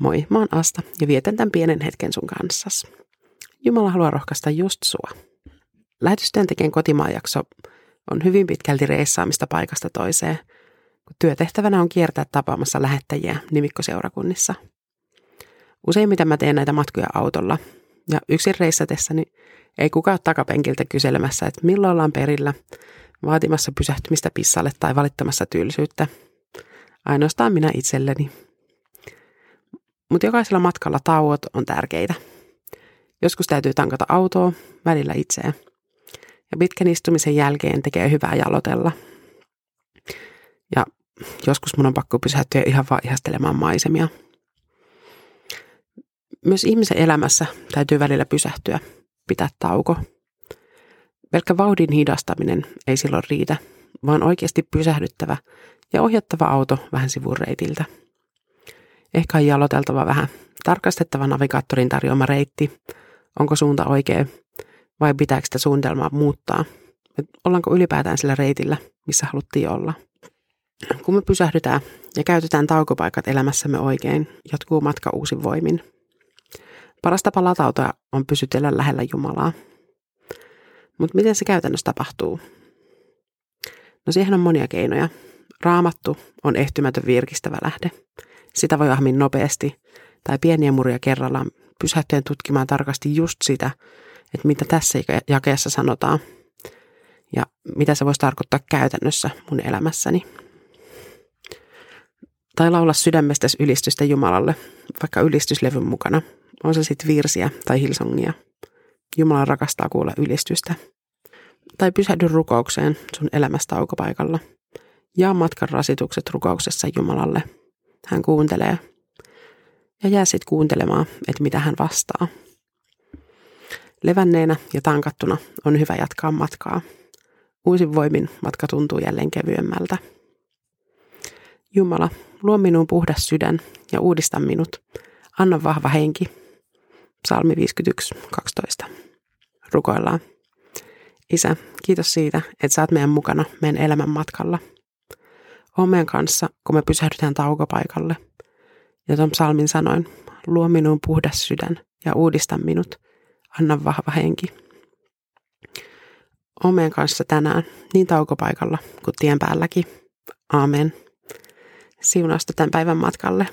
Moi, mä oon Asta ja vietän tämän pienen hetken sun kanssas. Jumala haluaa rohkaista just sua. Lähetystyöntekijän kotimaajakso on hyvin pitkälti reissaamista paikasta toiseen, kun työtehtävänä on kiertää tapaamassa lähettäjiä nimikkoseurakunnissa. Useimmiten mä teen näitä matkoja autolla, ja yksin reissatessani ei kukaan ole takapenkiltä kyselemässä, että milloin ollaan perillä, vaatimassa pysähtymistä pissalle tai valittamassa tylsyyttä. Ainoastaan minä itselleni. Mutta jokaisella matkalla tauot on tärkeitä. Joskus täytyy tankata autoa, välillä itseä. Ja pitkän istumisen jälkeen tekee hyvää jalotella. Ja joskus mun on pakko pysähtyä ihan vaan ihastelemaan maisemia. Myös ihmisen elämässä täytyy välillä pysähtyä, pitää tauko. Pelkkä vauhdin hidastaminen ei silloin riitä, vaan oikeasti pysähdyttävä ja ohjattava auto vähän sivureitiltä. Ehkä on jaloteltava vähän, tarkastettava navigaattorin tarjoama reitti, onko suunta oikea vai pitääkö sitä suunnitelmaa muuttaa. Et ollaanko ylipäätään sillä reitillä, missä haluttiin olla. Kun me pysähdytään ja käytetään taukopaikat elämässämme oikein, jatkuu matka uusin voimin. Paras tapa latautua on pysytellä lähellä Jumalaa. Mutta miten se käytännössä tapahtuu? No siihen on monia keinoja. Raamattu on ehtymätön virkistävä lähde. Sitä voi ahmin nopeasti tai pieniä muria kerrallaan pysähtyen tutkimaan tarkasti just sitä, että mitä tässä jakeessa sanotaan ja mitä se voisi tarkoittaa käytännössä mun elämässäni. Tai laula sydämestä ylistystä Jumalalle, vaikka ylistyslevyn mukana. On se sitten virsiä tai hilsongia. Jumala rakastaa kuulla ylistystä. Tai pysähdy rukoukseen sun elämästä aukopaikalla. Jaa matkan rasitukset rukouksessa Jumalalle. Hän kuuntelee. Ja jää sitten kuuntelemaan, että mitä hän vastaa. Levänneenä ja tankattuna on hyvä jatkaa matkaa. Uusin voimin matka tuntuu jälleen kevyemmältä. Jumala, luo minuun puhdas sydän ja uudista minut. Anna vahva henki. Psalmi 51, 12. Rukoillaan. Isä, kiitos siitä, että saat meidän mukana meidän elämän matkalla. Meidän kanssa, kun me pysähdytään taukopaikalle. Ja tuon psalmin sanoin, luo minuun puhdas sydän ja uudista minut. Anna vahva henki. Meidän kanssa tänään niin taukopaikalla kuin tien päälläkin. Aamen. Siunausta tämän päivän matkalle.